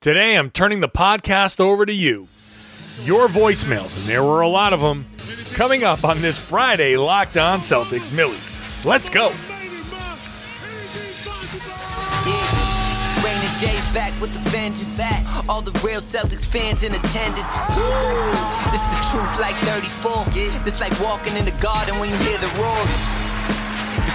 Today, I'm turning the podcast over to you. Your voicemails, and there were a lot of them, coming up on this Friday Locked On Celtics Millies. Let's go. Rain and Jay's back with the vengeance. Back. All the real Celtics fans in attendance. This is the truth like 34. This like walking in the garden when you hear the roars.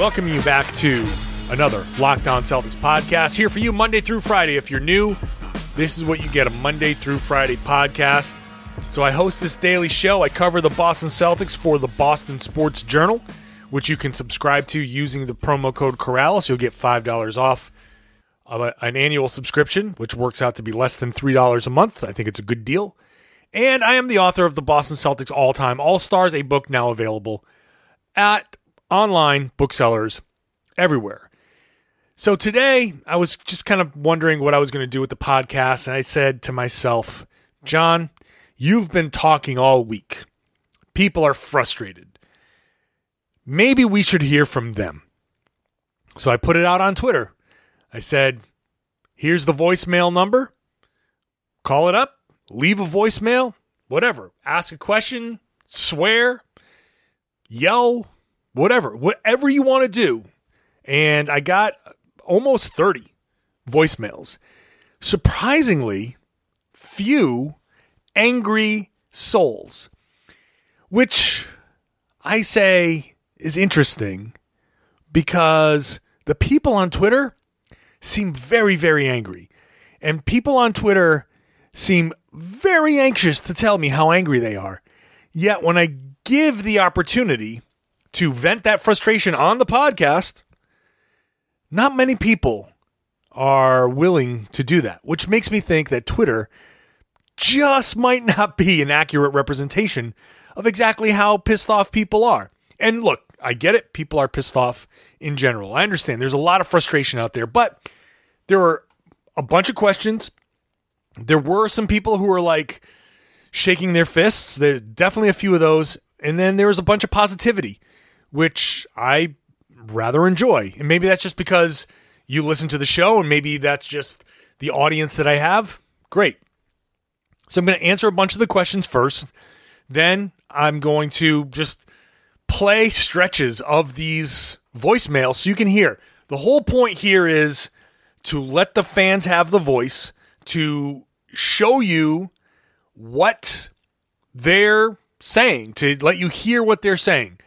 Welcoming you back to another Locked On Celtics podcast. Here for you Monday through Friday. If you're new, this is what you get a Monday through Friday podcast. So I host this daily show. I cover the Boston Celtics for the Boston Sports Journal, which you can subscribe to using the promo code Karalis. You'll get $5 off of an annual subscription, which works out to be less than $3 a month. I think it's a good deal. And I am the author of the Boston Celtics All Time All Stars, a book now available at online booksellers everywhere. So today, I was just kind of wondering what I was going to do with the podcast, and I said to myself, John, you've been talking all week. People are frustrated. Maybe we should hear from them. So I put it out on Twitter. I said, here's the voicemail number. Call it up, leave a voicemail, whatever. Ask a question, swear, yell, whatever, whatever you want to do. And I got almost 30 voicemails. Surprisingly, few angry souls, which I say is interesting because the people on Twitter seem very, very angry. And people on Twitter seem very anxious to tell me how angry they are. Yet when I give the opportunity to vent that frustration on the podcast, not many people are willing to do that, which makes me think that Twitter just might not be an accurate representation of exactly how pissed off people are. And look, I get it. People are pissed off in general. I understand there's a lot of frustration out there, but there were a bunch of questions. There were some people who were like shaking their fists. There's definitely a few of those. And then there was a bunch of positivity, which I rather enjoy. And maybe that's just because you listen to the show and maybe that's just the audience that I have. Great. So I'm going to answer a bunch of the questions first. Then I'm going to just play stretches of these voicemails so you can hear. The whole point here is to let the fans have the voice, to show you what they're saying, to let you hear what they're saying.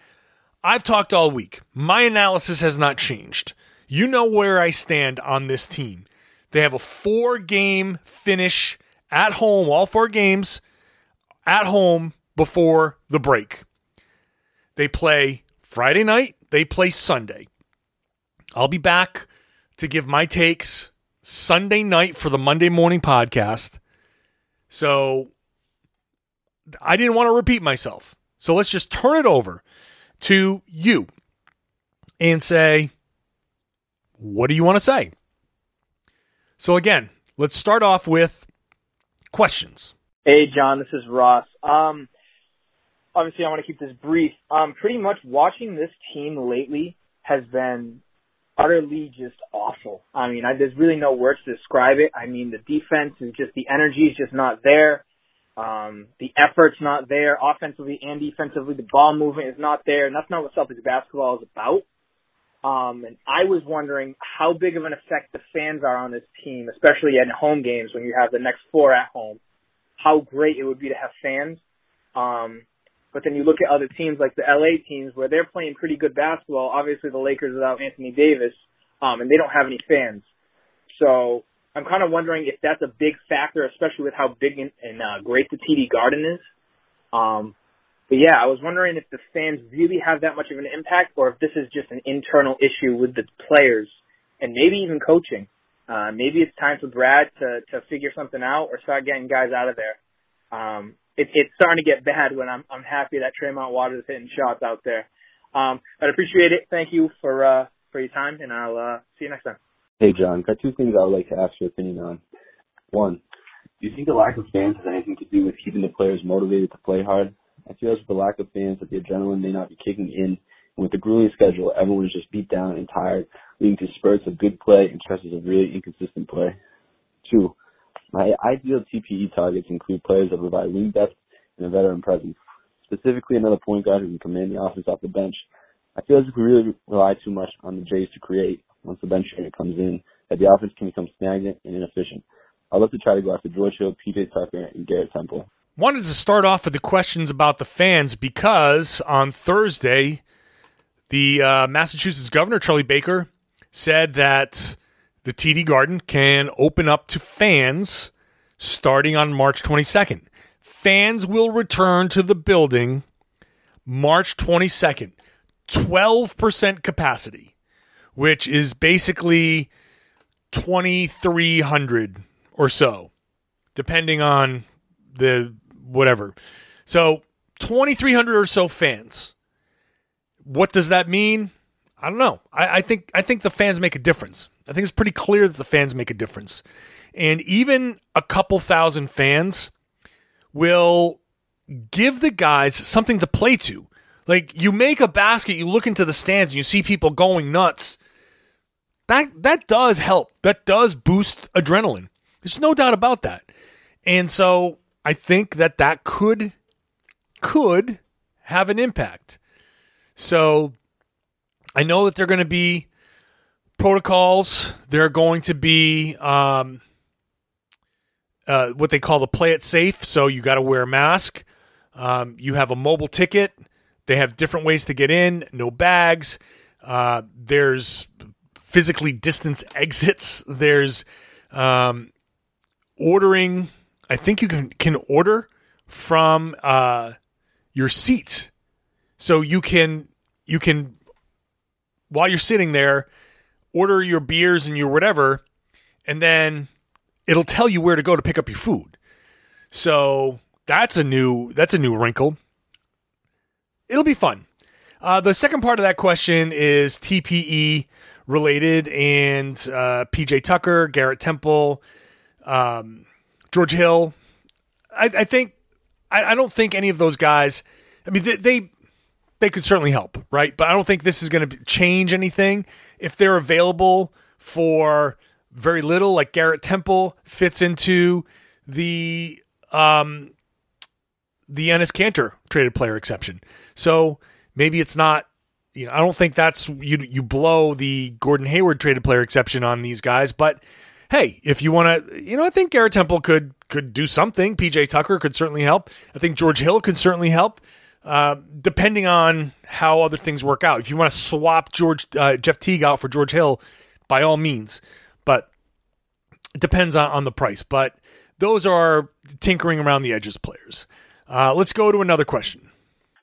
I've talked all week. My analysis has not changed. You know where I stand on this team. They have a four game finish at home, all four games at home before the break. They play Friday night, they play Sunday. I'll be back to give my takes Sunday night for the Monday morning podcast. So I didn't want to repeat myself. So let's just turn it over to you and say, what do you want to say? So, again, let's start off with questions. Hey, John, this is Ross. Um, obviously, I want to keep this brief. Um, pretty much watching this team lately has been utterly just awful. I mean, I, there's really no words to describe it. I mean, the defense is just the energy is just not there. Um, the effort's not there offensively and defensively. The ball movement is not there, and that's not what Celtics basketball is about. Um, and I was wondering how big of an effect the fans are on this team, especially at home games when you have the next four at home. How great it would be to have fans. Um, but then you look at other teams like the LA teams where they're playing pretty good basketball. Obviously, the Lakers without Anthony Davis, um, and they don't have any fans. So I'm kind of wondering if that's a big factor, especially with how big and, and uh, great the TD Garden is. Um, but yeah, I was wondering if the fans really have that much of an impact, or if this is just an internal issue with the players and maybe even coaching. uh, maybe it's time for Brad to to figure something out or start getting guys out of there. Um, it, it's starting to get bad when I'm I'm happy that Tremont Waters hitting shots out there. Um, I'd appreciate it. Thank you for uh, for your time, and I'll uh, see you next time. Hey John, got two things I would like to ask your opinion on. One, do you think the lack of fans has anything to do with keeping the players motivated to play hard? I feel as with the lack of fans that the adrenaline may not be kicking in, and with the grueling schedule, everyone is just beat down and tired, leading to spurts of good play and stretches of really inconsistent play. Two, my ideal TPE targets include players that provide wing depth and a veteran presence, specifically another point guard who can command the offense off the bench. I feel as if we really rely too much on the Jays to create once the bench unit comes in, that the offense can become stagnant and inefficient. I'd love to try to go after George Hill, PJ Tucker, and Garrett Temple. Wanted to start off with the questions about the fans because on Thursday, the uh, Massachusetts governor, Charlie Baker, said that the TD Garden can open up to fans starting on March 22nd. Fans will return to the building March 22nd, 12% capacity, which is basically 2,300 or so, depending on the whatever. So 2,300 or so fans. What does that mean? I don't know. I, I, think I think the fans make a difference. I think it's pretty clear that the fans make a difference, and even a couple thousand fans will give the guys something to play to. Like you make a basket, you look into the stands, and you see people going nuts. That that does help. That does boost adrenaline. There's no doubt about that. And so I think that that could could have an impact. So I know that there are going to be protocols. There are going to be um, uh, what they call the play it safe. So you got to wear a mask. Um, you have a mobile ticket. They have different ways to get in. No bags. Uh, there's physically distance exits. There's um, ordering I think you can can order from uh, your seat, so you can you can while you're sitting there order your beers and your whatever, and then it'll tell you where to go to pick up your food. So that's a new that's a new wrinkle. It'll be fun. Uh, the second part of that question is TPE related, and uh, PJ Tucker, Garrett Temple. Um, George Hill. I, I think I, I, don't think any of those guys. I mean, they, they they could certainly help, right? But I don't think this is going to change anything if they're available for very little. Like Garrett Temple fits into the um the Enes Kanter traded player exception. So maybe it's not. You know, I don't think that's you. You blow the Gordon Hayward traded player exception on these guys, but hey, if you want to, you know, I think Garrett Temple could could do something. PJ Tucker could certainly help. I think George Hill could certainly help, uh, depending on how other things work out. If you want to swap George uh, Jeff Teague out for George Hill, by all means, but it depends on, on the price. But those are tinkering around the edges players. Uh, let's go to another question.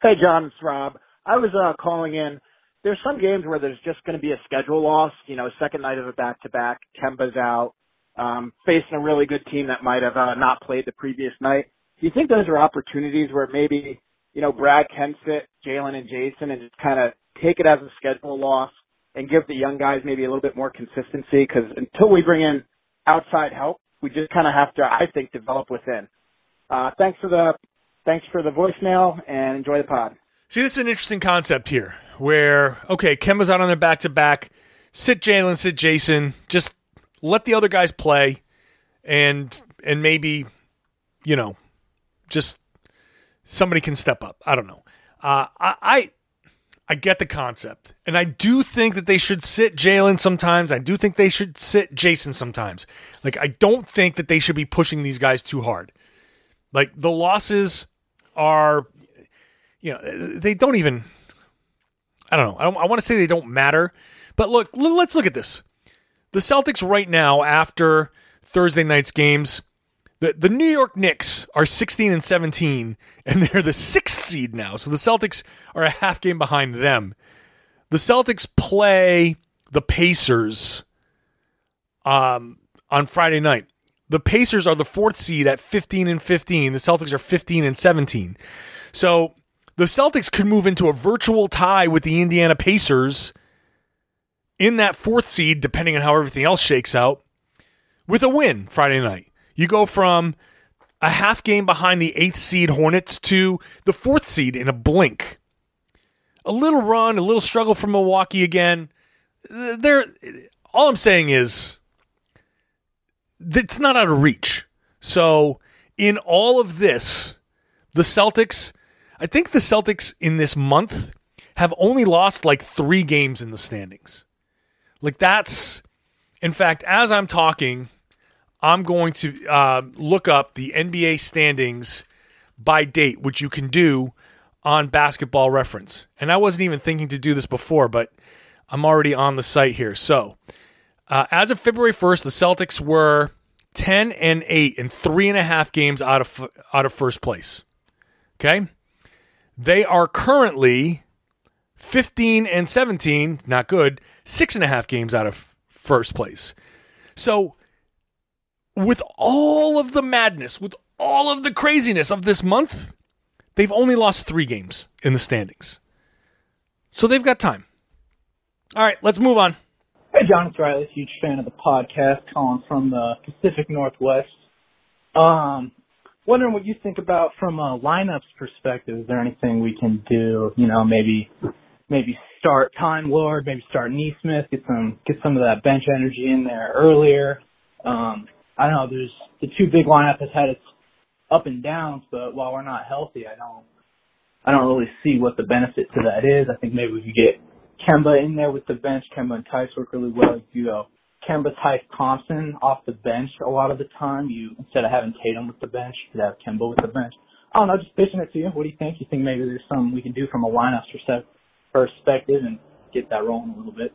Hey, John, it's Rob. I was uh, calling in there's some games where there's just going to be a schedule loss. You know, second night of a back to back, Kemba's out, um, facing a really good team that might have uh, not played the previous night. Do you think those are opportunities where maybe, you know, Brad can sit Jaylen and Jayson and just kind of take it as a schedule loss and give the young guys maybe a little bit more consistency? Because until we bring in outside help, we just kind of have to, I think, develop within. Uh, thanks for the thanks for the voicemail and enjoy the pod. See, this is an interesting concept here where, okay, Kemba's out on their back to back. Sit Jaylen, sit Jayson. Just let the other guys play, and and maybe you know, just somebody can step up. I don't know. Uh, I, I I get the concept, and I do think that they should sit Jaylen sometimes. I do think they should sit Jayson sometimes. Like I don't think that they should be pushing these guys too hard. Like the losses are, you know, they don't even. I don't know. I, I want to say they don't matter, but look, let's look at this the Celtics right now after Thursday night's games, the, the New York Knicks are 16 and 17, and they're the sixth seed now. So the Celtics are a half game behind them. The Celtics play the Pacers um, on Friday night. The Pacers are the fourth seed at 15 and 15. The Celtics are 15 and 17. So the Celtics could move into a virtual tie with the Indiana Pacers in that fourth seed, depending on how everything else shakes out, with a win Friday night. You go from a half game behind the eighth seed Hornets to the fourth seed in a blink. A little run, a little struggle from Milwaukee again. There, all I'm saying is it's not out of reach. So, in all of this, the Celtics, I think the Celtics in this month have only lost like three games in the standings. Like, that's, in fact, as I'm talking, I'm going to uh, look up the NBA standings by date, which you can do on basketball reference. And I wasn't even thinking to do this before, but I'm already on the site here. So, uh, as of February 1st, the Celtics were 10 and 8 and three and a half games out of out of first place. Okay, they are currently 15 and 17, not good, six and a half games out of first place. So, with all of the madness, with all of the craziness of this month, they've only lost three games in the standings. So they've got time. All right, let's move on. Hey, John, it's Riley, huge fan of the podcast, calling from the Pacific Northwest. Um, wondering what you think about from a lineups perspective. Is there anything we can do? You know, maybe maybe start Time Lord, maybe start Nesmith, get some get some of that bench energy in there earlier. Um, I don't know. There's the two big lineup has had its up and downs, but while we're not healthy, I don't I don't really see what the benefit to that is. I think maybe we could get Kemba in there with the bench. Kemba and Theis work really well. You go Kemba, Theis, Thompson off the bench a lot of the time. You instead of having Tatum with the bench, you could have Kemba with the bench. I don't know, just pitching it to you. What do you think? You think maybe there's something we can do from a lineup perspective and get that rolling a little bit?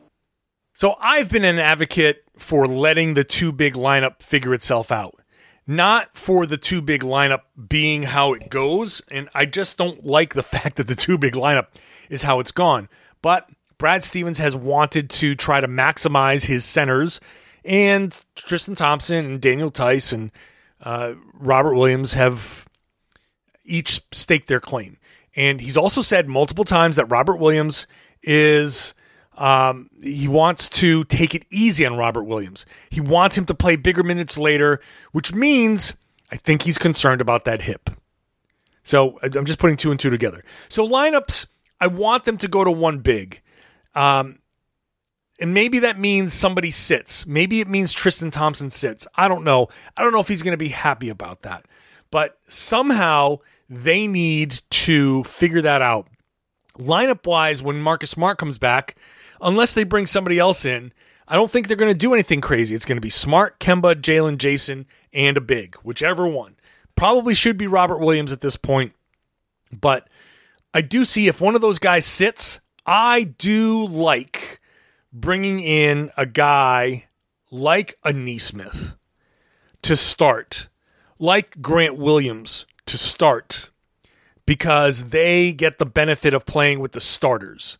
So I've been an advocate for letting the two big lineup figure itself out. Not for the two big lineup being how it goes, and I just don't like the fact that the two big lineup is how it's gone. But Brad Stevens has wanted to try to maximize his centers, and Tristan Thompson and Daniel Theis and uh, Robert Williams have each staked their claim. And he's also said multiple times that Robert Williams is. Um, he wants to take it easy on Robert Williams. He wants him to play bigger minutes later, which means I think he's concerned about that hip. So I'm just putting two and two together. So lineups, I want them to go to one big. Um, and maybe that means somebody sits. Maybe it means Tristan Thompson sits. I don't know. I don't know if he's going to be happy about that. But somehow they need to figure that out. Lineup wise, when Marcus Smart comes back, unless they bring somebody else in, I don't think they're going to do anything crazy. It's going to be Smart, Kemba, Jaylen, Jayson, and a big, whichever one. Probably should be Robert Williams at this point. But I do see if one of those guys sits, I do like bringing in a guy like a Nesmith to start, like Grant Williams to start, because they get the benefit of playing with the starters.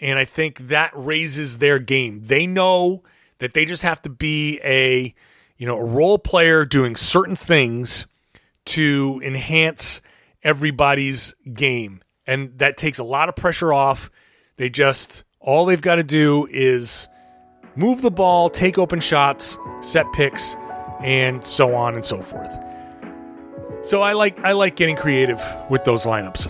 And I think that raises their game. They know that they just have to be a, you know, a role player doing certain things to enhance everybody's game. And that takes a lot of pressure off they just all they've got to do is move the ball, take open shots, set picks, and so on and so forth. So I like I like getting creative with those lineups.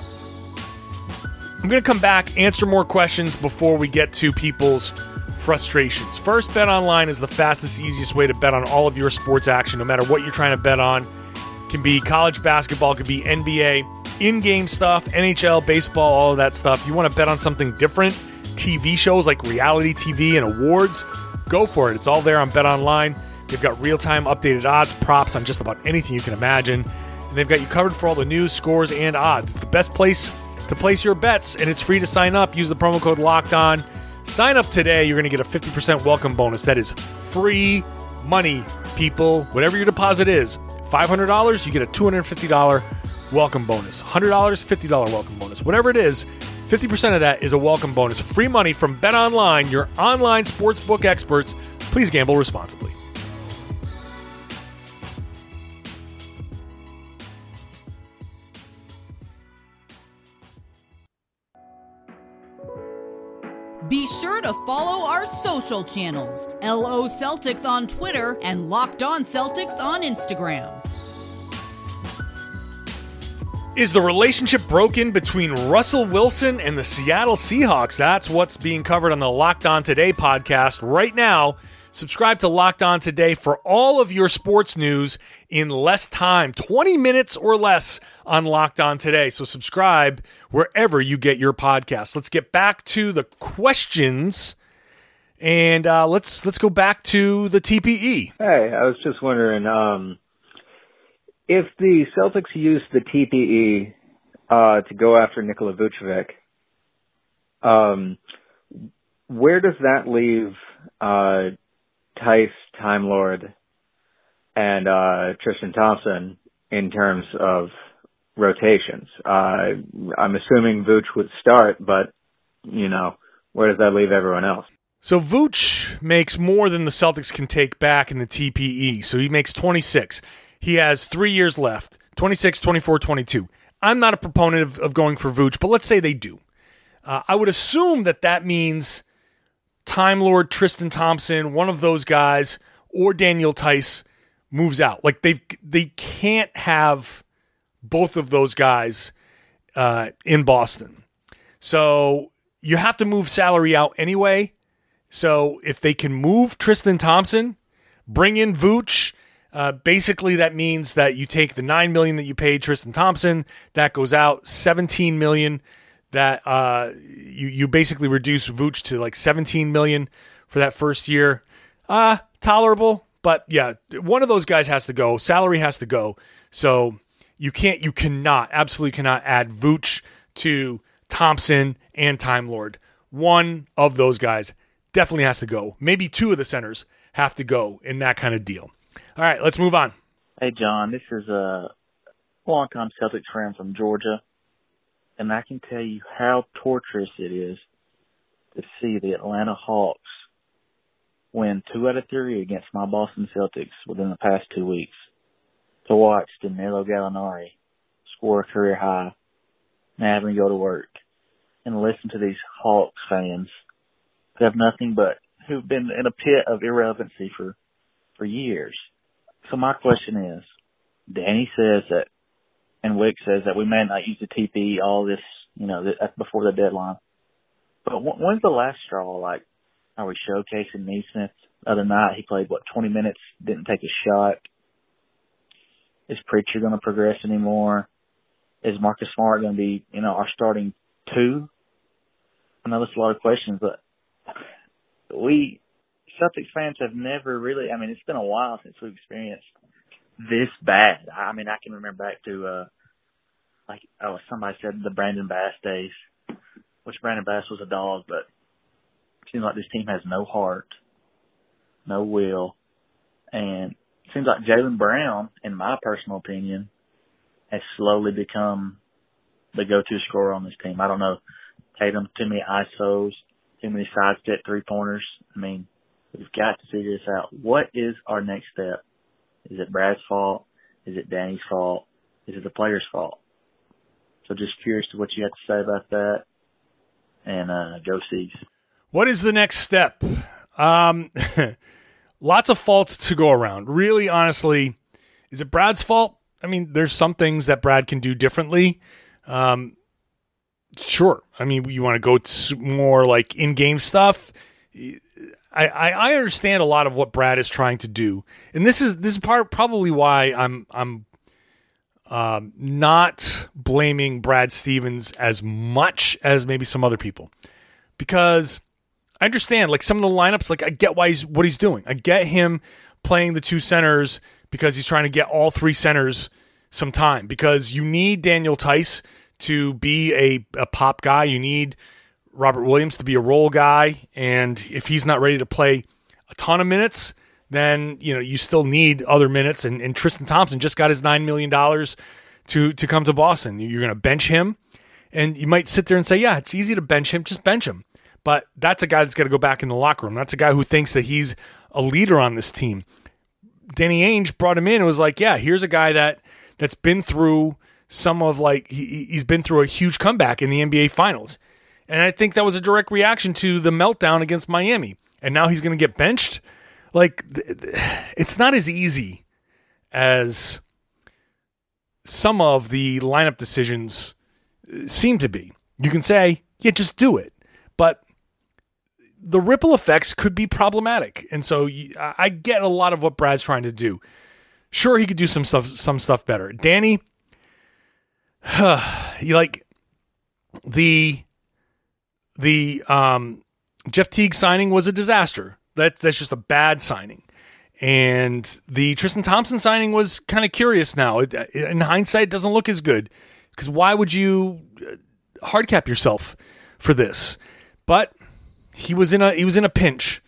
I'm going to come back, answer more questions before we get to people's frustrations. First, Bet Online is the fastest, easiest way to bet on all of your sports action, no matter what you're trying to bet on. It can be college basketball, could be NBA, in game stuff, NHL, baseball, all of that stuff. You want to bet on something different, TV shows like reality TV and awards, go for it. It's all there on Bet Online. They've got real time updated odds, props on just about anything you can imagine. And they've got you covered for all the news, scores, and odds. It's the best place to place your bets, and it's free to sign up. Use the promo code Locked On. Sign up today. You're going to get a 50% welcome bonus. That is free money, people. Whatever your deposit is, $500, you get a $250 welcome bonus. $100, $50 welcome bonus. Whatever it is, 50% of that is a welcome bonus. Free money from Bet Online, your online sportsbook experts. Please gamble responsibly. Be sure to follow our social channels, LO Celtics on Twitter and Locked On Celtics on Instagram. Is the relationship broken between Russell Wilson and the Seattle Seahawks? That's what's being covered on the Locked On Today podcast right now. Subscribe to Locked On Today for all of your sports news in less time, 20 minutes or less on Locked On Today. So subscribe wherever you get your podcast. Let's get back to the questions. And uh, let's let's go back to the TPE. Hey, I was just wondering um, if the Celtics use the TPE uh, to go after Nikola Vucevic. Um, where does that leave uh, Theis, Time Lord, and uh, Tristan Thompson in terms of rotations. Uh, I'm assuming Vooch would start, but you know, where does that leave everyone else? So Vooch makes more than the Celtics can take back in the TPE. So he makes 26. He has three years left 26, 24, 22. I'm not a proponent of, of going for Vooch, but let's say they do. Uh, I would assume that that means Time Lord Tristan Thompson, one of those guys, or Daniel Theis moves out. Like they they can't have both of those guys uh, in Boston. So you have to move salary out anyway. So if they can move Tristan Thompson, bring in Vooch, uh, basically that means that you take the nine million that you paid Tristan Thompson, that goes out seventeen million that uh, you you basically reduce Vooch to like 17 million for that first year. Uh tolerable, but yeah, one of those guys has to go. Salary has to go. So you can't you cannot absolutely cannot add Vooch to Thompson and Time Lord. One of those guys definitely has to go. Maybe two of the centers have to go in that kind of deal. All right, let's move on. Hey John, this is a longtime Celtics friend from Georgia and I can tell you how torturous it is to see the Atlanta Hawks win two out of three against my Boston Celtics within the past two weeks. To watch Danilo Gallinari score a career high and have to go to work and listen to these Hawks fans who have nothing but who've been in a pit of irrelevancy for for years. So my question is, Danny says that and Wyc says that we may not use the TP all this, you know, that's uh, before the deadline. But when's the last straw? Like, are we showcasing Nesmith? The other night he played what 20 minutes, didn't take a shot. Is Pritchard going to progress anymore? Is Marcus Smart going to be, you know, our starting two? I know that's a lot of questions, but we Celtics fans have never really. I mean, it's been a while since we've experienced this bad. I mean, I can remember back to uh like oh somebody said the Brandon Bass days, which Brandon Bass was a dog, but it seems like this team has no heart, no will, and it seems like Jaylen Brown, in my personal opinion, has slowly become the go-to scorer on this team. I don't know, Tatum too many isos, too many sidestep three pointers. I mean, we've got to figure this out. What is our next step? Is it Brad's fault? Is it Danny's fault? Is it the player's fault? So just curious to what you have to say about that. And uh, go C's. What is the next step? Um, lots of faults to go around. Really, honestly, is it Brad's fault? I mean, there's some things that Brad can do differently. Um, sure. I mean, you want to go more like in-game stuff. I, I, understand a lot of what Brad is trying to do, and this is this is part probably why I'm I'm um, not blaming Brad Stevens as much as maybe some other people, because I understand like some of the lineups. Like I get why he's what he's doing. I get him playing the two centers because he's trying to get all three centers some time because you need Daniel Theis to be a, a pop guy. You need Robert Williams to be a role guy, and if he's not ready to play a ton of minutes, then you know you still need other minutes. And, and Tristan Thompson just got his nine million dollars to to come to Boston. You're going to bench him, and you might sit there and say, "Yeah, it's easy to bench him. Just bench him." But that's a guy that's got to go back in the locker room. That's a guy who thinks that he's a leader on this team. Danny Ainge brought him in and was like, "Yeah, here's a guy that that's been through some of like he, he's been through a huge comeback in the NBA Finals." And I think that was a direct reaction to the meltdown against Miami. And now he's going to get benched. Like, it's not as easy as some of the lineup decisions uh, seem to be. You can say, yeah, just do it. But the ripple effects could be problematic. And so I get a lot of what Brad's trying to do. Sure, he could do some stuff, some stuff better. Danny, you like the the um, Jeff Teague signing was a disaster. That that's just a bad signing. And the Tristan Thompson signing was kind of curious now. It, in hindsight, it doesn't look as good because why would you uh, hard cap yourself for this? But he was in a he was in a pinch,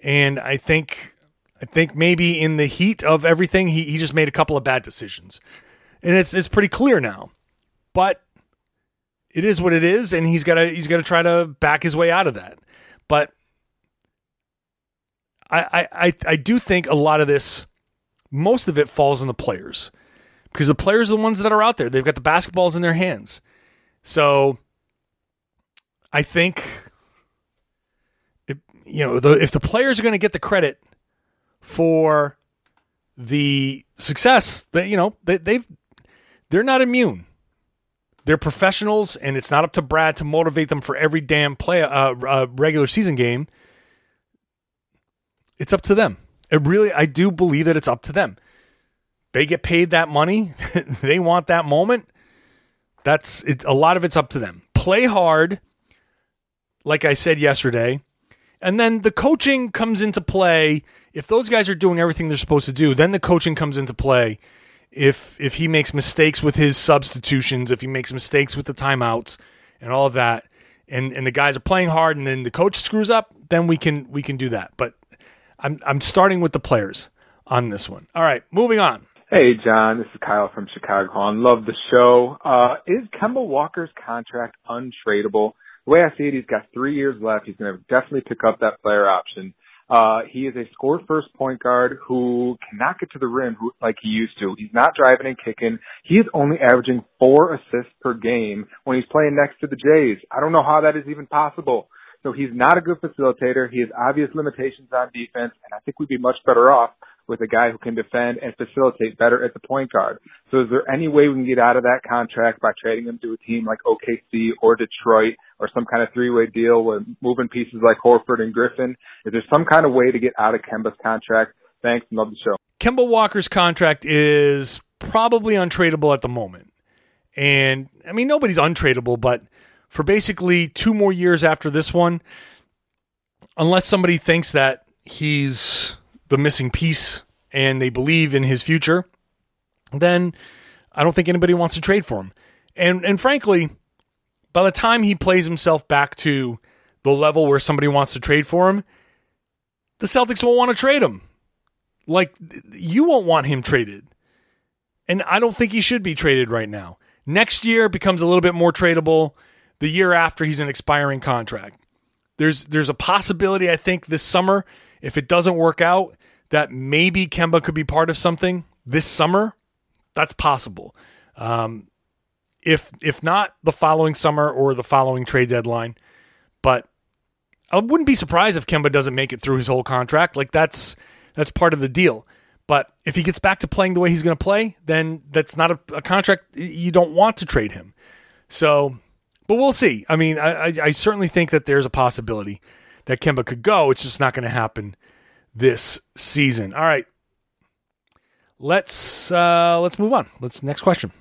and I think I think maybe in the heat of everything, he he just made a couple of bad decisions, and it's it's pretty clear now. But it is what it is, and he's got to he's got to try to back his way out of that. But I, I, I do think a lot of this, most of it falls on the players because the players are the ones that are out there. They've got the basketballs in their hands. So I think, it, you know, the, if the players are going to get the credit for the success that, you know, they, they've, they're not immune. They're professionals, and it's not up to Brad to motivate them for every damn play, uh, uh, regular season game it's up to them. It really, I do believe that it's up to them. They get paid that money. they want that moment. That's it. A lot of it's up to them. Play hard, like I said yesterday, and then the coaching comes into play. If those guys are doing everything they're supposed to do, then the coaching comes into play. If if he makes mistakes with his substitutions, if he makes mistakes with the timeouts and all of that, and and the guys are playing hard, and then the coach screws up, then we can we can do that. But I'm I'm starting with the players on this one. All right, moving on. Hey, John, this is Kyle from Chicago. I love the show. Uh, is Kemba Walker's contract untradeable? The way I see it, he's got three years left. He's going to definitely pick up that player option. Uh, he is a score first point guard who cannot get to the rim who, like he used to. He's not driving and kicking. He is only averaging four assists per game when he's playing next to the Jays. I don't know how that is even possible. So he's not a good facilitator. He has obvious limitations on defense, and I think we'd be much better off with a guy who can defend and facilitate better at the point guard. So is there any way we can get out of that contract by trading him to a team like OKC or Detroit or some kind of three-way deal with moving pieces like Horford and Griffin? Is there some kind of way to get out of Kemba's contract? Thanks love the show. Kemba Walker's contract is probably untradeable at the moment. And I mean, nobody's untradeable, but for basically two more years after this one, unless somebody thinks that he's the missing piece and they believe in his future, then I don't think anybody wants to trade for him. And and frankly, by the time he plays himself back to the level where somebody wants to trade for him, the Celtics won't want to trade him. Like you won't want him traded. And I don't think he should be traded right now. Next year becomes a little bit more tradable the year after he's an expiring contract. There's there's a possibility I think this summer if it doesn't work out that maybe Kemba could be part of something this summer. That's possible. Um, if if not the following summer or the following trade deadline, but I wouldn't be surprised if Kemba doesn't make it through his whole contract. Like that's that's part of the deal. But if he gets back to playing the way he's going to play, then that's not a, a, contract you don't want to trade him. So but we'll see. I mean, I, I, I certainly think that there's a possibility that Kemba could go. It's just not going to happen this season. All right, let's uh, let's move on. Let's next question.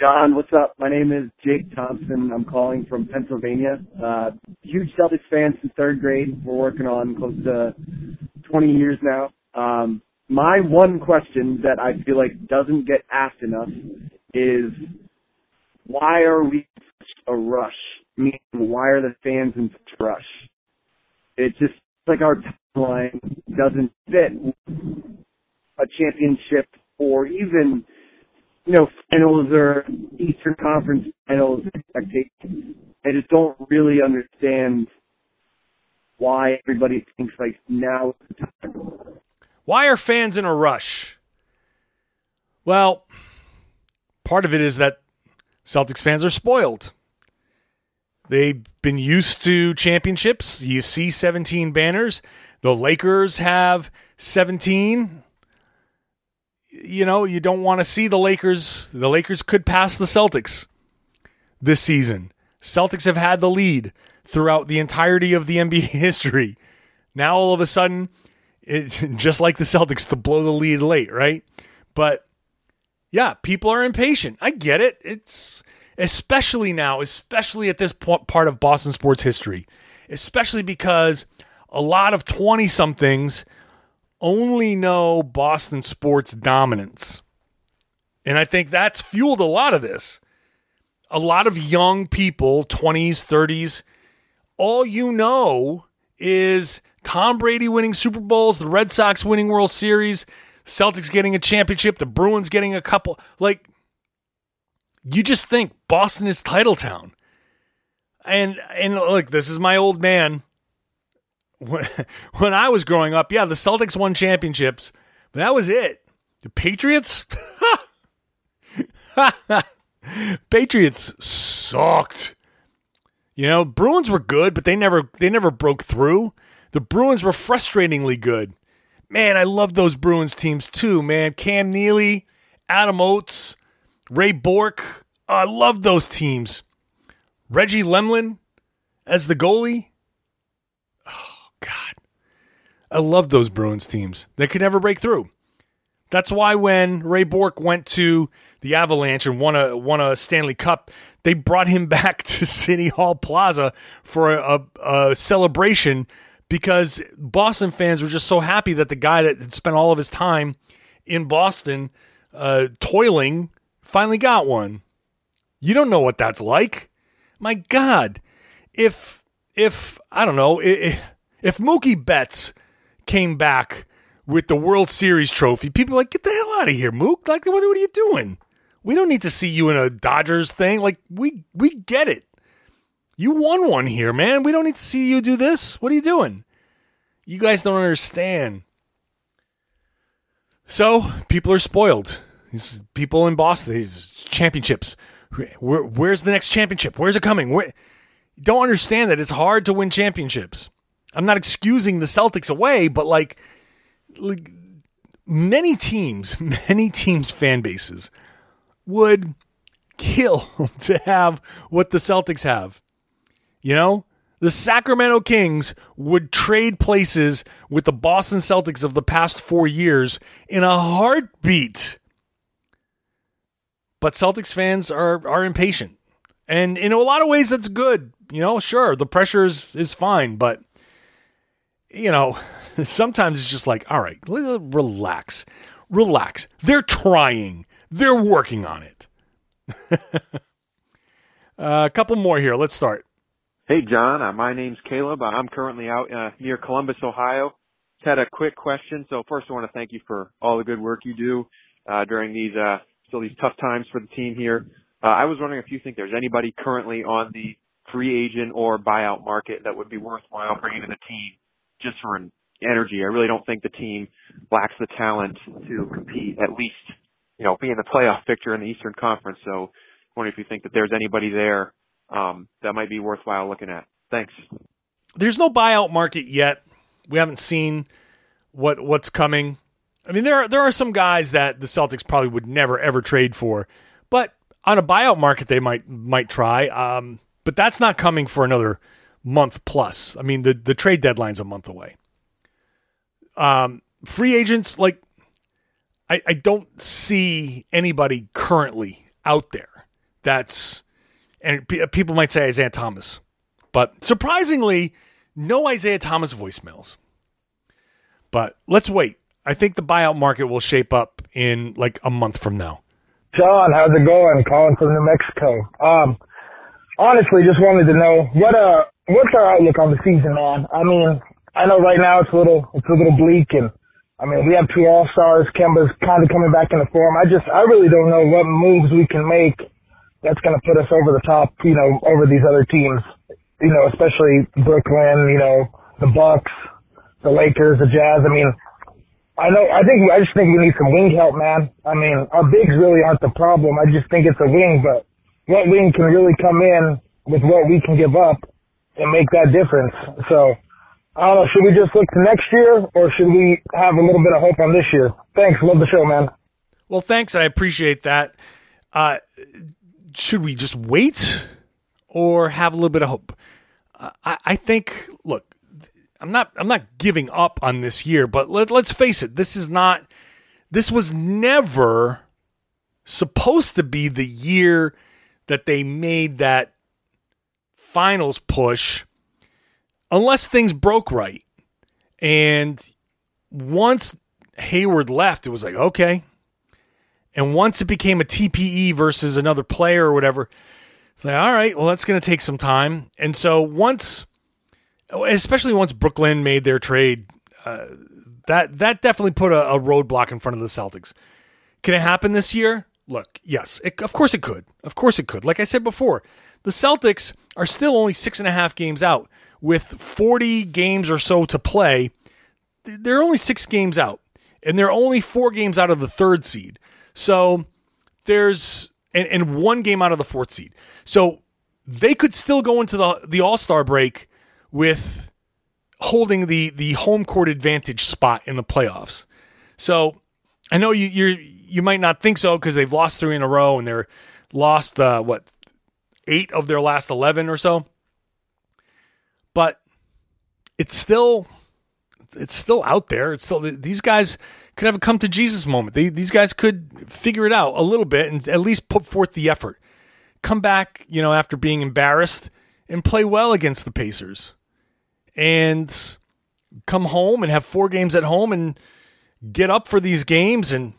John, what's up? My name is Jake Thompson. I'm calling from Pennsylvania. Uh, huge Celtics fan since third grade. We're working on close to 20 years now. Um, my one question that I feel like doesn't get asked enough is why are we in such a rush? Meaning, why are the fans in such a rush? It just like our timeline doesn't fit a championship or even you know finals or Eastern Conference finals expectations. I just don't really understand why everybody thinks like now. Why are fans in a rush? Well, part of it is that Celtics fans are spoiled. They've been used to championships. You see 17 banners. The Lakers have 17. You know, you don't want to see the Lakers. The Lakers could pass the Celtics this season. Celtics have had the lead throughout the entirety of the NBA history. Now all of a sudden, it, just like the Celtics to blow the lead late, right? But yeah, people are impatient. I get it. It's especially now, especially at this part of Boston sports history, especially because a lot of 20 somethings only know Boston sports dominance. And I think that's fueled a lot of this. A lot of young people, 20s, 30s, all you know is Tom Brady winning Super Bowls, the Red Sox winning World Series, Celtics getting a championship, the Bruins getting a couple. Like, you just think Boston is title town. And and look, this is my old man. When, when I was growing up, yeah, the Celtics won championships, but that was it. The Patriots, Patriots sucked. You know, Bruins were good, but they never they never broke through. The Bruins were frustratingly good. Man, I love those Bruins teams too, man. Cam Neely, Adam Oates, Ray Bourque. Oh, I love those teams. Reggie Lemelin as the goalie. Oh, God. I love those Bruins teams. They could never break through. That's why when Ray Bourque went to the Avalanche and won a won a Stanley Cup, they brought him back to City Hall Plaza for a, a, a celebration because Boston fans were just so happy that the guy that had spent all of his time in Boston uh, toiling finally got one. You don't know what that's like. My God, if if I don't know if, if Mookie Betts came back with the World Series trophy, people like get the hell out of here, Mook. Like what, what are you doing? We don't need to see you in a Dodgers thing. Like we we get it. You won one here, man. We don't need to see you do this. What are you doing? You guys don't understand. So people are spoiled. These people in Boston, these championships. Where, where's the next championship? Where's it coming? Where, don't understand that it's hard to win championships. I'm not excusing the Celtics away, but like, like many teams, many teams' fan bases would kill to have what the Celtics have. You know, the Sacramento Kings would trade places with the Boston Celtics of the past four years in a heartbeat. But Celtics fans are are impatient. And in a lot of ways that's good. You know, sure, the pressure is, is fine, but you know, sometimes it's just like, all right, relax. Relax. They're trying. They're working on it. uh, a couple more here. Let's start. Hey, John. Uh, my name's Caleb. I'm currently out uh, near Columbus, Ohio. Just had a quick question. So first, I want to thank you for all the good work you do uh, during these uh, still these tough times for the team here. Uh, I was wondering if you think there's anybody currently on the free agent or buyout market that would be worthwhile bringing to the team just for an energy. I really don't think the team lacks the talent to compete, at least, you know, be in the playoff picture in the Eastern Conference. So I wonder if you think that there's anybody there um, that might be worthwhile looking at. Thanks. There's no buyout market yet. We haven't seen what what's coming. I mean, there are there are some guys that the Celtics probably would never ever trade for, but on a buyout market they might might try. Um, but that's not coming for another month plus. I mean, the the trade deadline's a month away. Um, free agents like I, I don't see anybody currently out there that's and people might say Isaiah Thomas, but surprisingly, no Isaiah Thomas voicemails. But let's wait. I think the buyout market will shape up in like a month from now. John, how's it going? Calling from New Mexico. Um, honestly, just wanted to know what uh what's our outlook on the season, man. I mean, I know right now it's a little it's a little bleak, and I mean we have two All Stars. Kemba's kind of coming back into form. I just I really don't know what moves we can make that's going to put us over the top, you know, over these other teams, you know, especially Brooklyn, you know, the Bucks, the Lakers, the Jazz. I mean, I know, I think, I just think we need some wing help, man. I mean, our bigs really aren't the problem. I just think it's a wing, but what wing can really come in with what we can give up and make that difference. So, I don't know, should we just look to next year or should we have a little bit of hope on this year? Thanks. Love the show, man. Well, thanks. I appreciate that. Uh, should we just wait or have a little bit of hope? Uh, I, I think, look, I'm not I'm not giving up on this year, but let, let's face it, this is not this was never supposed to be the year that they made that finals push unless things broke right. And once Hayward left, it was like, okay. And once it became a TPE versus another player or whatever, it's like, all right, well, that's going to take some time. And so once especially once Brooklyn made their trade, uh, that that definitely put a, a, roadblock in front of the Celtics. Can it happen this year? Look, yes, it, of course it could. Of course it could. Like I said before, the Celtics are still only six and a half games out with 40 games or so to play. They're only six games out, and they're only four games out of the third seed. So there's and, and one game out of the fourth seed. So they could still go into the the All Star break with holding the the home court advantage spot in the playoffs. So I know you you you might not think so because they've lost three in a row and they're lost uh, what eight of their last eleven or so. But it's still it's still out there. It's still these guys could have a come to Jesus moment. They, these guys could figure it out a little bit and at least put forth the effort. Come back, you know, after being embarrassed and play well against the Pacers and come home and have four games at home and get up for these games and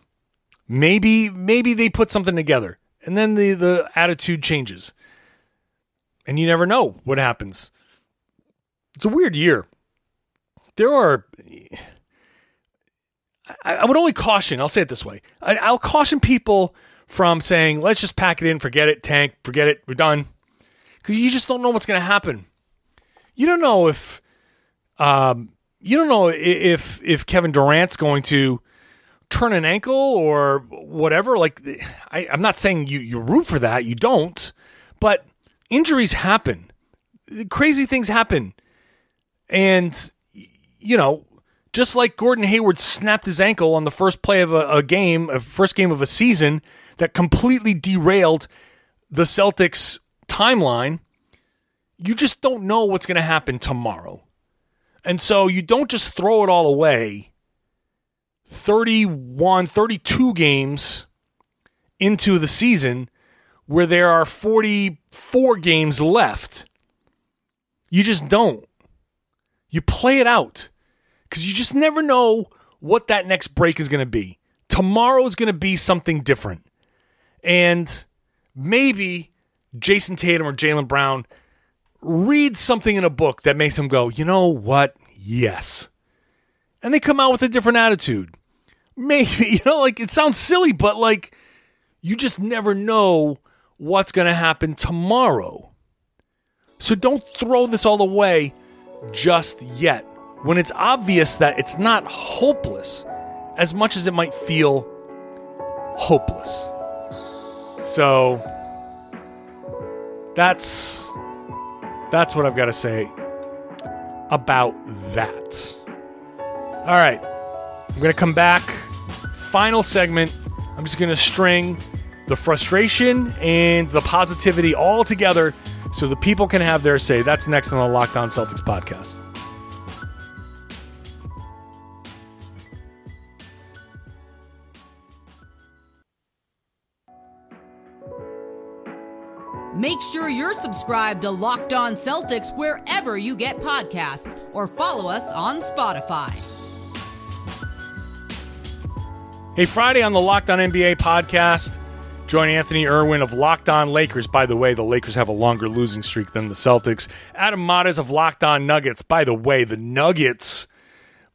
maybe maybe they put something together. And then the the attitude changes. And you never know what happens. It's a weird year. There are I, I would only caution i'll say it this way. I, i'll caution people from saying let's just pack it in forget it tank forget it we're done. Because you just don't know what's going to happen. You don't know if um, you don't know if if Kevin Durant's going to turn an ankle or whatever. Like I, I'm not saying you you root for that. You don't, but injuries happen. Crazy things happen, and you know, just like Gordon Hayward snapped his ankle on the first play of a, a game, a first game of a season that completely derailed the Celtics timeline you just don't know what's going to happen tomorrow. And so you don't just throw it all away 31, 32 games into the season where there are 44 games left. You just don't. You play it out because you just never know what that next break is going to be. Tomorrow is going to be something different. And maybe Jayson Tatum or Jaylen Brown read something in a book that makes them go, you know what? Yes. And they come out with a different attitude. Maybe, you know, like it sounds silly, but like you just never know what's going to happen tomorrow. So don't throw this all away just yet when it's obvious that it's not hopeless as much as it might feel hopeless. So that's that's what I've got to say about that. All right. I'm going to come back. Final segment. I'm just going to string the frustration and the positivity all together so the people can have their say. That's next on the Locked On Celtics podcast. Make sure you're subscribed to Locked On Celtics wherever you get podcasts or follow us on Spotify. Hey, Friday on the Locked On NBA podcast, join Anthony Irwin of Locked On Lakers. By the way, the Lakers have a longer losing streak than the Celtics. Adam Mares of Locked On Nuggets. By the way, the Nuggets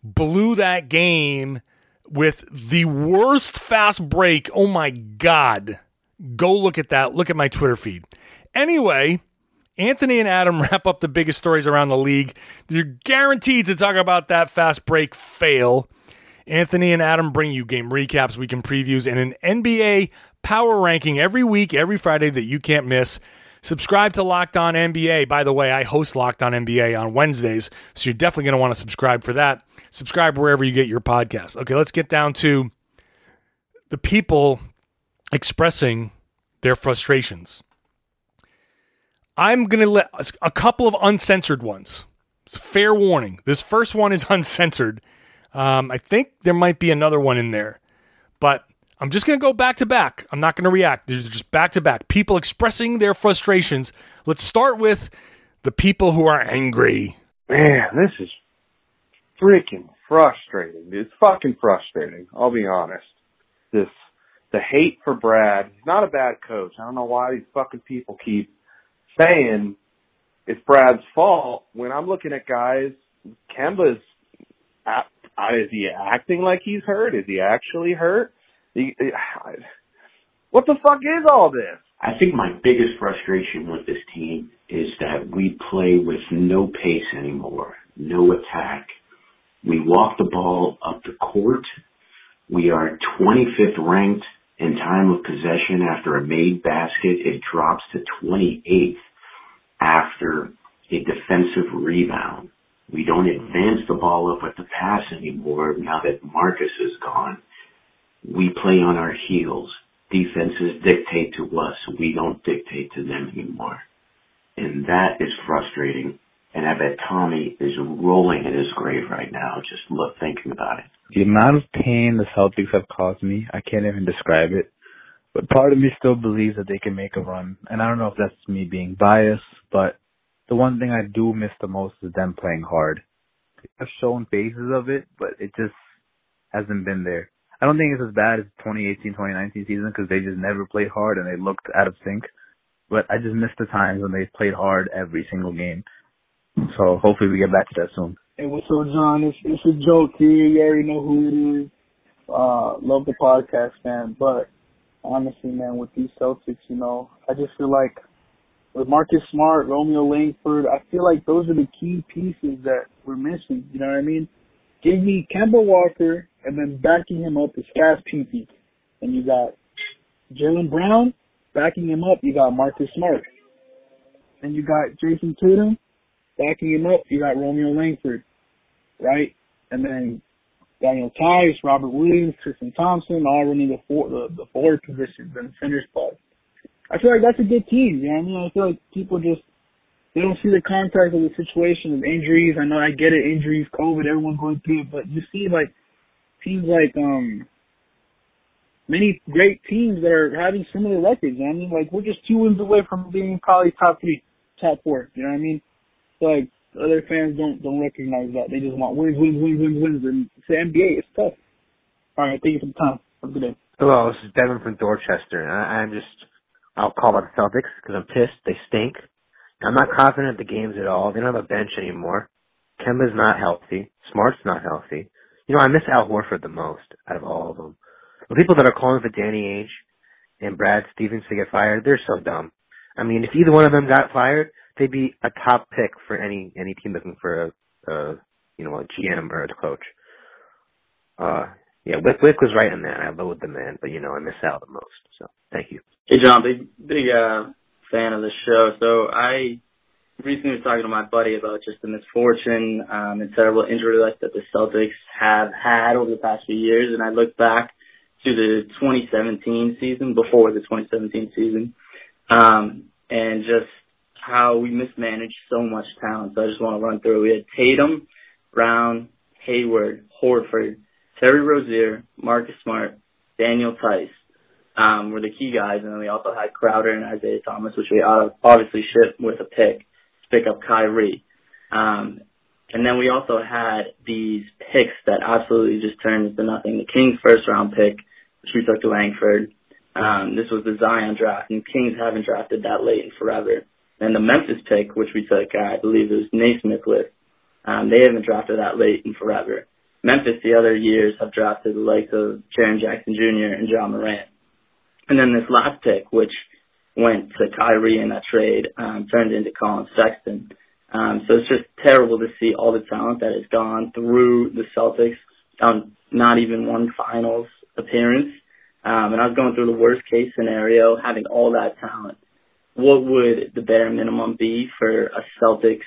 blew that game with the worst fast break. Oh my God. Go look at that. Look at my Twitter feed. Anyway, Anthony and Adam wrap up the biggest stories around the league. They're guaranteed to talk about that fast break fail. Anthony and Adam bring you game recaps, weekend previews, and an NBA power ranking every week, every Friday that you can't miss. Subscribe to Locked On NBA. By the way, I host Locked On NBA on Wednesdays, so you're definitely going to want to subscribe for that. Subscribe wherever you get your podcast. Okay, let's get down to the people expressing their frustrations. I'm going to let a couple of uncensored ones. It's fair warning. This first one is uncensored. Um, I think there might be another one in there, but I'm just going to go back to back. I'm not going to react. They're just back to back. People expressing their frustrations. Let's start with the people who are angry. Man, this is freaking frustrating. It's fucking frustrating. I'll be honest. This, the hate for Brad. He's not a bad coach. I don't know why these fucking people keep saying it's Brad's fault when I'm looking at guys. Kemba's, is he acting like he's hurt? Is he actually hurt? what the fuck is all this? I think my biggest frustration with this team is that we play with no pace anymore, no attack. We walk the ball up the court. We are 25th ranked in time of possession after a made basket. It drops to 28th after a defensive rebound. We don't advance the ball up with the pass anymore now that Marcus is gone. We play on our heels. Defenses dictate to us. We don't dictate to them anymore. And that is frustrating. And I bet Tommy is rolling in his grave right now, just look thinking about it. The amount of pain the Celtics have caused me, I can't even describe it. But part of me still believes that they can make a run. And I don't know if that's me being biased, but the one thing I do miss the most is them playing hard. I've shown phases of it, but it just hasn't been there. I don't think it's as bad as 2018, 2019 season because they just never played hard and they looked out of sync. But I just miss the times when they played hard every single game. So hopefully we get back to that soon. Hey, what's up, John? It's, it's a joke here. You already know who it is. Uh, love the podcast, man. But honestly, man, with these Celtics, you know, I just feel like with Marcus Smart, Romeo Langford, I feel like those are the key pieces that we're missing. You know what I mean? Give me Kemba Walker, and then backing him up is Cass Peepee. And you got Jaylen Brown backing him up. You got Marcus Smart. And you got Jayson Tatum backing him up. You got Romeo Langford, right? And then Daniel Theis, Robert Williams, Tristan Thompson, all running the four the, the forward positions and center spots. I feel like that's a good team. You know what I mean? I feel like people just they don't see the context of the situation of injuries. I know I get it, injuries, COVID, everyone going through it, but you see like teams like um many great teams that are having similar records. You know I mean? Like we're just two wins away from being probably top three, top four. You know what I mean? Like other fans don't don't recognize that. They just want wins, wins, wins, wins, wins. And it's the NBA. It's tough. All right, thank you for the time. Have a good day. Hello, this is Devin from Dorchester, I, I'm just I'll call out the Celtics because I'm pissed. They stink. I'm not confident in the games at all. They don't have a bench anymore. Kemba's not healthy. Smart's not healthy. You know, I miss Al Horford the most out of all of them. The people that are calling for Danny Ainge and Brad Stevens to get fired, they're so dumb. I mean, if either one of them got fired, they'd be a top pick for any any team looking for a, a you know a GM or a coach. Uh, yeah, Wyc, Wyc was right in that. I loathe the man, but you know I miss out the most. So thank you. Hey John, big big uh, fan of the show. So I recently was talking to my buddy about just the misfortune um, and terrible injury list that the Celtics have had over the past few years, and I look back to the 2017 season, before the 2017 season, um, and just how we mismanaged so much talent. So I just want to run through. We had Tatum, Brown, Hayward, Horford, Terry Rozier, Marcus Smart, Daniel Theis um, were the key guys, and then we also had Crowder and Isaiah Thomas, which we obviously shipped with a pick to pick up Kyrie. Um, and then we also had these picks that absolutely just turned into nothing. The Kings first round pick, which we took to Langford. Um, this was the Zion draft, and Kings haven't drafted that late in forever. And the Memphis pick, which we took, I believe it was Nesmith with, um, they haven't drafted that late in forever. Memphis, the other years, have drafted the likes of Jaren Jackson Jr. and Ja Morant. And then this last pick, which went to Kyrie in that trade, um, turned into Collin Sexton. Um, so it's just terrible to see all the talent that has gone through the Celtics on not even one finals appearance. Um, and I was going through the worst case scenario, having all that talent what would the bare minimum be for a Celtics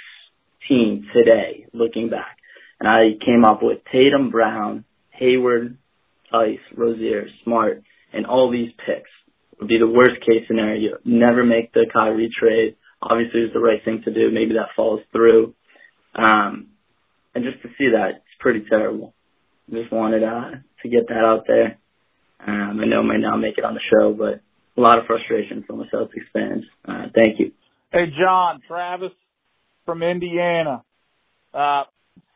team today, looking back? And I came up with Tatum, Brown, Hayward, Theis, Rozier, Smart, and all these picks would be the worst case scenario. Never make the Kyrie trade. Obviously, it's the right thing to do. Maybe that falls through. Um, and just to see that, it's pretty terrible. Just wanted uh, to get that out there. Um, I know I might not make it on the show, but a lot of frustration from the Celtics fans. Uh, thank you. Hey, John, Travis from Indiana. Uh,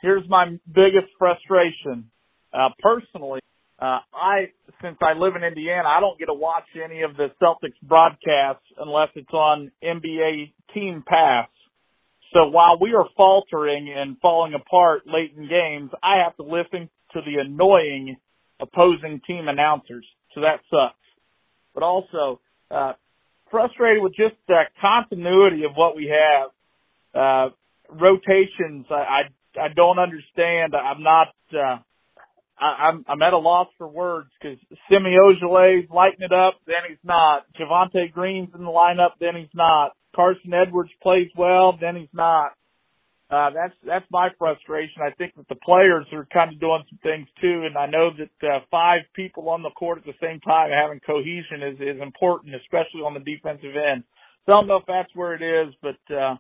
here's my biggest frustration. Uh, personally, uh, I, since I live in Indiana, I don't get to watch any of the Celtics broadcasts unless it's on NBA Team Pass. So while we are faltering and falling apart late in games, I have to listen to the annoying opposing team announcers. So that sucks. But also, uh, frustrated with just the continuity of what we have. Uh, rotations, I, I, I don't understand. I'm not, uh, I, I'm I'm at a loss for words because Semi Ojeleye's lighting it up, then he's not. Javonte Green's in the lineup, then he's not. Carson Edwards plays well, then he's not. Uh, that's that's my frustration. I think that the players are kind of doing some things too, and I know that uh, five people on the court at the same time having cohesion is is important, especially on the defensive end. So I don't know if that's where it is, but uh,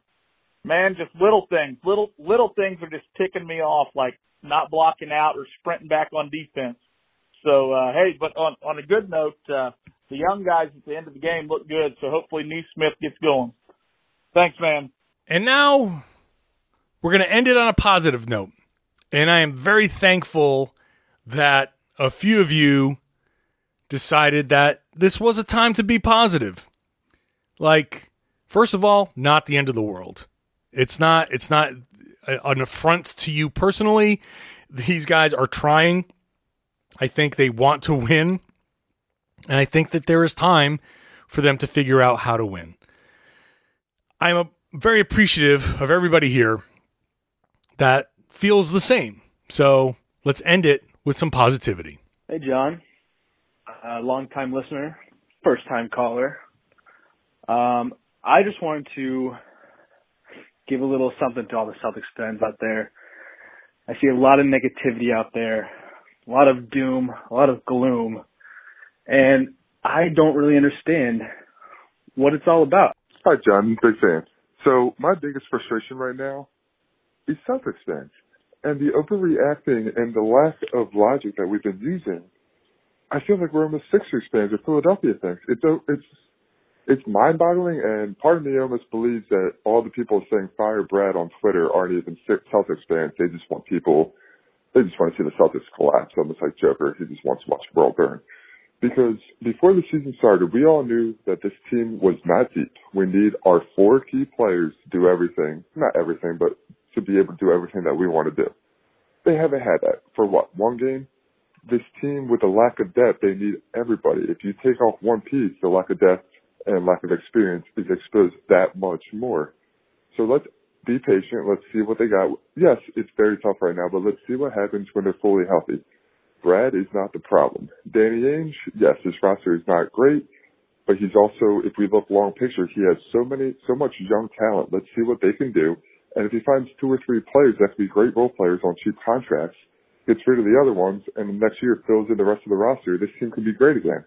man, just little things, little little things are just ticking me off, like not blocking out or sprinting back on defense. So uh, hey, but on on a good note, uh, the young guys at the end of the game look good. So hopefully Nesmith gets going. Thanks, man. And now we're going to end it on a positive note. And I am very thankful that a few of you decided that this was a time to be positive. Like, first of all, not the end of the world. It's not it's not an affront to you personally. These guys are trying. I think they want to win. And I think that there is time for them to figure out how to win. I'm a, very appreciative of everybody here that feels the same. So let's end it with some positivity. Hey, John, uh, long time listener, first time caller. Um, I just wanted to give a little something to all the Celtics fans out there. I see a lot of negativity out there, a lot of doom, a lot of gloom, and I don't really understand what it's all about. Hi, John. Big fan. So my biggest frustration right now is fans and the overreacting and the lack of logic that we've been using. I feel like we're almost Sixers fans or Philadelphia fans. It's it's it's mind-boggling, and part of me almost believes that all the people saying "fire Brad" on Twitter aren't even Celtics fans. They just want people, they just want to see the Celtics collapse, almost like Joker. He just wants to watch the world burn. Because before the season started, we all knew that this team was not deep. We need our four key players to do everything, not everything, but to be able to do everything that we want to do. They haven't had that for what one game. This team with a lack of depth, they need everybody. If you take off one piece, the lack of depth and lack of experience is exposed that much more. So let's be patient. Let's see what they got. Yes, it's very tough right now, but let's see what happens when they're fully healthy. Brad is not the problem. Danny Ainge, yes, his roster is not great, but he's also, if we look long picture, he has so many, so much young talent. Let's see what they can do. And if he finds two or three players that can be great role players on cheap contracts, gets rid of the other ones, and next year fills in the rest of the roster, this team can be great again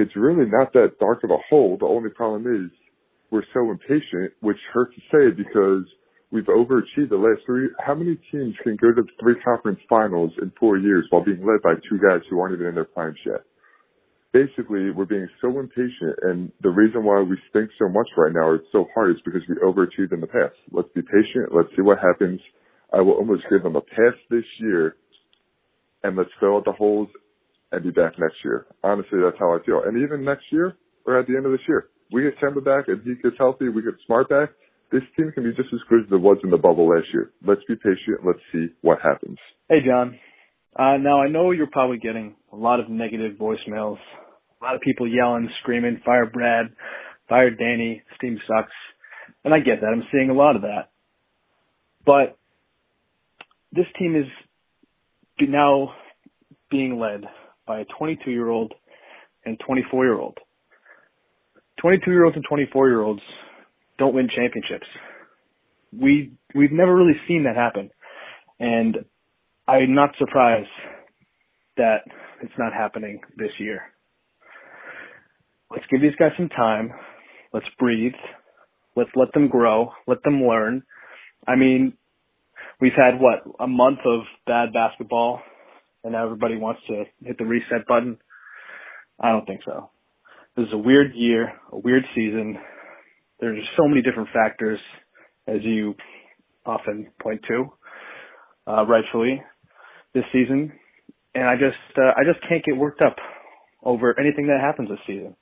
it's really not that dark of a hole. The only problem is we're so impatient, which hurts to say because we've overachieved the last three. How many teams can go to three conference finals in four years while being led by two guys who aren't even in their prime yet? Basically, we're being so impatient, and the reason why we stink so much right now, or it's so hard, is because we overachieved in the past. Let's be patient. Let's see what happens. I will almost give them a pass this year, and let's fill out the holes and be back next year. Honestly, that's how I feel. And even next year or at the end of this year, we get Kemba back and he gets healthy, we get Smart back. This team can be just as good as it was in the bubble last year. Let's be patient. Let's see what happens. Hey, John. Uh, now I know you're probably getting a lot of negative voicemails. A lot of people yelling, screaming, fire Brad, fire Danny, this team sucks. And I get that. I'm seeing a lot of that. But this team is now being led by a 22 year old and 24 year old. 22 year olds and 24 year olds don't win championships. We we've never really seen that happen, and I'm not surprised that it's not happening this year. Let's give these guys some time. Let's breathe. Let's let them grow. Let them learn. I mean, we've had what a month of bad basketball, and now everybody wants to hit the reset button. I don't think so. This is a weird year, a weird season. There's just so many different factors, as you often point to, uh, rightfully, this season. And I just, uh, I just can't get worked up over anything that happens this season.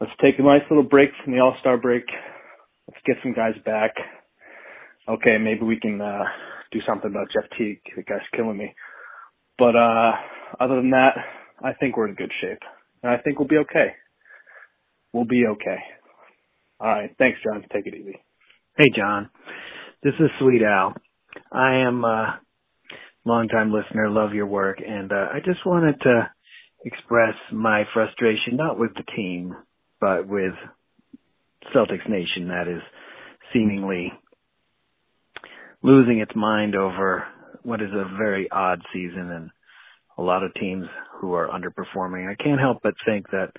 Let's take a nice little break from the All-Star break. Let's get some guys back. Okay, maybe we can, uh, do something about Jeff Teague. The guy's killing me. But, uh, other than that, I think we're in good shape. And I think we'll be okay. We'll be okay. All right. Thanks, John. Take it easy. Hey, John. This is Sweet Al. I am a longtime listener, love your work, and uh, I just wanted to express my frustration, not with the team, but with Celtics Nation that is seemingly losing its mind over what is a very odd season and a lot of teams who are underperforming. I can't help but think that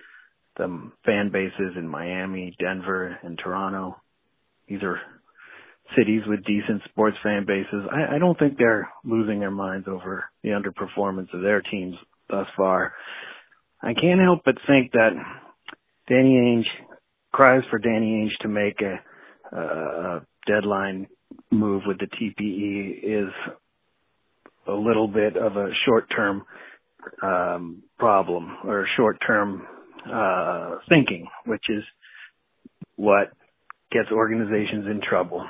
the fan bases in Miami, Denver, and Toronto, these are cities with decent sports fan bases. I, I don't think they're losing their minds over the underperformance of their teams thus far. I can't help but think that Danny Ainge cries for Danny Ainge to make a, a deadline move with the TPE is a little bit of a short-term um, problem or short-term uh, thinking, which is what gets organizations in trouble.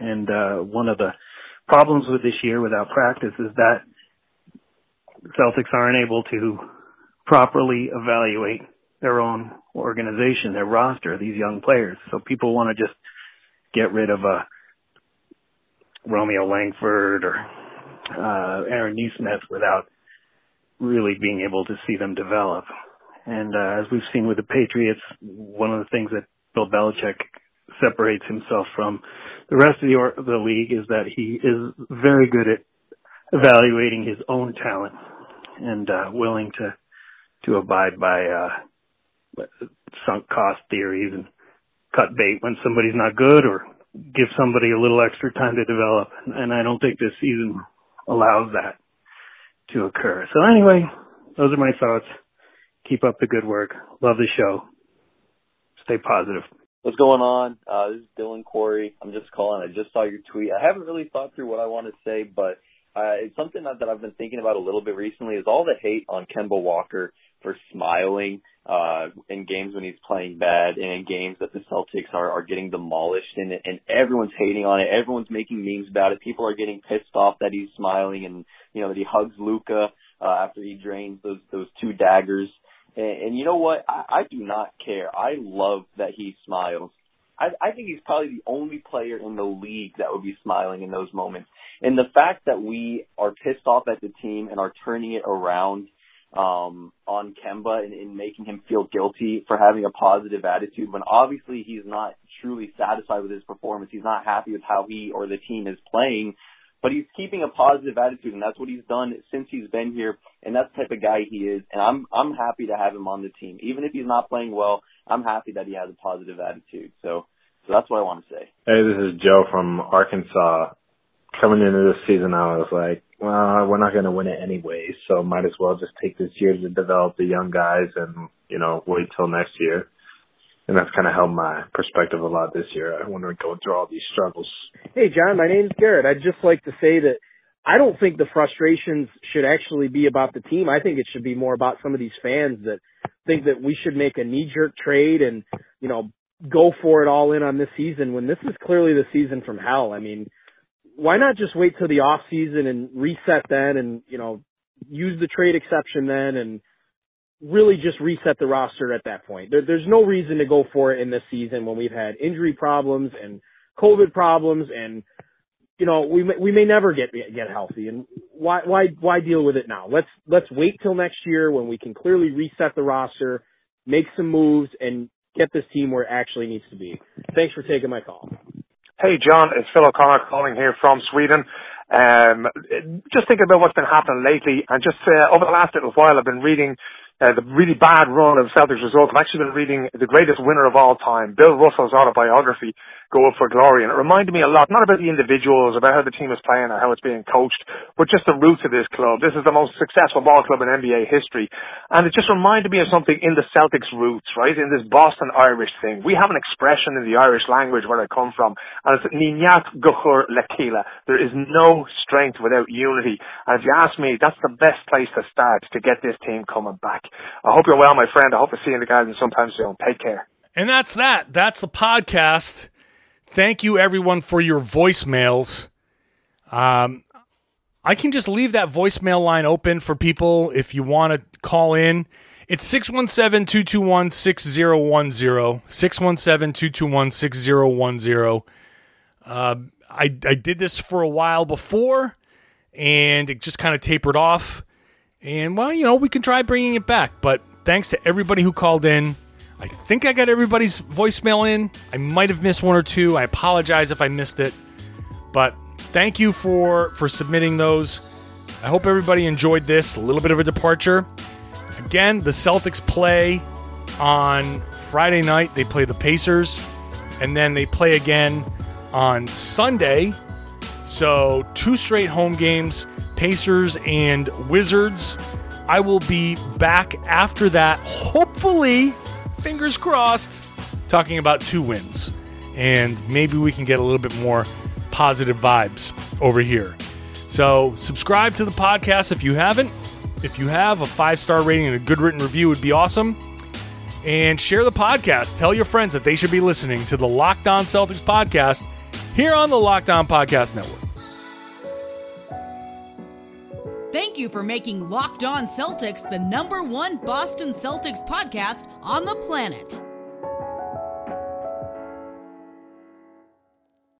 And uh, one of the problems with this year without practice is that Celtics aren't able to properly evaluate their own organization, their roster, these young players. So people want to just get rid of a Romeo Langford or uh, Aaron Nesmith without really being able to see them develop. And uh, as we've seen with the Patriots, one of the things that Bill Belichick separates himself from the rest of the, the league is that he is very good at evaluating his own talent and uh, willing to to abide by uh, sunk cost theories and cut bait when somebody's not good or give somebody a little extra time to develop. And I don't think this season allows that to occur. So anyway, those are my thoughts. Keep up the good work. Love the show. Stay positive. What's going on? Uh, this is Dylan Corey. I'm just calling. I just saw your tweet. I haven't really thought through what I want to say, but uh, it's something that, that I've been thinking about a little bit recently is all the hate on Kemba Walker for smiling uh in games when he's playing bad and in games that the Celtics are are getting demolished and and everyone's hating on it. Everyone's making memes about it. People are getting pissed off that he's smiling and you know that he hugs Luka uh after he drains those those two daggers. And, and you know what? I, I do not care. I love that he smiles. I, I think he's probably the only player in the league that would be smiling in those moments. And the fact that we are pissed off at the team and are turning it around um, on Kemba and, and making him feel guilty for having a positive attitude when obviously he's not truly satisfied with his performance. He's not happy with how he or the team is playing, but he's keeping a positive attitude and that's what he's done since he's been here and that's the type of guy he is and I'm I'm happy to have him on the team. Even if he's not playing well, I'm happy that he has a positive attitude. So so that's what I want to say. Hey, this is Joe from Arkansas. Coming into this season, I was like, well, we're not going to win it anyway, so might as well just take this year to develop the young guys and, you know, wait till next year. And that's kind of helped my perspective a lot this year. I want to go through all these struggles. Hey, John, my name's Garrett. I'd just like to say that I don't think the frustrations should actually be about the team. I think it should be more about some of these fans that think that we should make a knee jerk trade and, you know, go for it all in on this season when this is clearly the season from hell. I mean, why not just wait till the off season and reset then and, you know, use the trade exception then and really just reset the roster at that point. There, there's no reason to go for it in this season when we've had injury problems and COVID problems and, you know, we may, we may never get, get healthy and why, why, why deal with it now? Let's, let's wait till next year when we can clearly reset the roster, make some moves and get this team where it actually needs to be. Thanks for taking my call. Hey, John, it's Phil O'Connor calling here from Sweden. Um, just thinking about what's been happening lately, and just uh, over the last little while, I've been reading uh, the really bad run of Celtics results. I've actually been reading the greatest winner of all time, Bill Russell's autobiography, Go Up for Glory, and it reminded me a lot, not about the individuals, about how the team is playing or how it's being coached, but just the roots of this club. This is the most successful ball club in NBA history, and it just reminded me of something in the Celtics roots, right? In this Boston Irish thing. We have an expression in the Irish language where I come from, and it's Ní neart go cur le chéile. There is no strength without unity, and if you ask me, that's the best place to start to get this team coming back. I hope you're well, my friend. I hope to see you in the garden sometime soon. Take care. And that's that. That's the podcast. Thank you, everyone, for your voicemails. Um, I can just leave that voicemail line open for people if you want to call in. It's 617 221 6010. 617 221 6010. Uh, I, I did this for a while before, and it just kind of tapered off. And, well, you know, we can try bringing it back. But thanks to everybody who called in. I think I got everybody's voicemail in. I might have missed one or two. I apologize if I missed it. But thank you for for submitting those. I hope everybody enjoyed this. A little bit of a departure. Again, the Celtics play on Friday night. They play the Pacers, and then they play again on Sunday. So, two straight home games Pacers and Wizards. I will be back after that, hopefully, fingers crossed, talking about two wins. And maybe we can get a little bit more positive vibes over here. So, subscribe to the podcast if you haven't. If you have, a five star rating and a good written review would be awesome. And share the podcast. Tell your friends that they should be listening to the Locked On Celtics podcast here on the Locked On Podcast Network. Thank you for making Locked On Celtics the number one Boston Celtics podcast on the planet.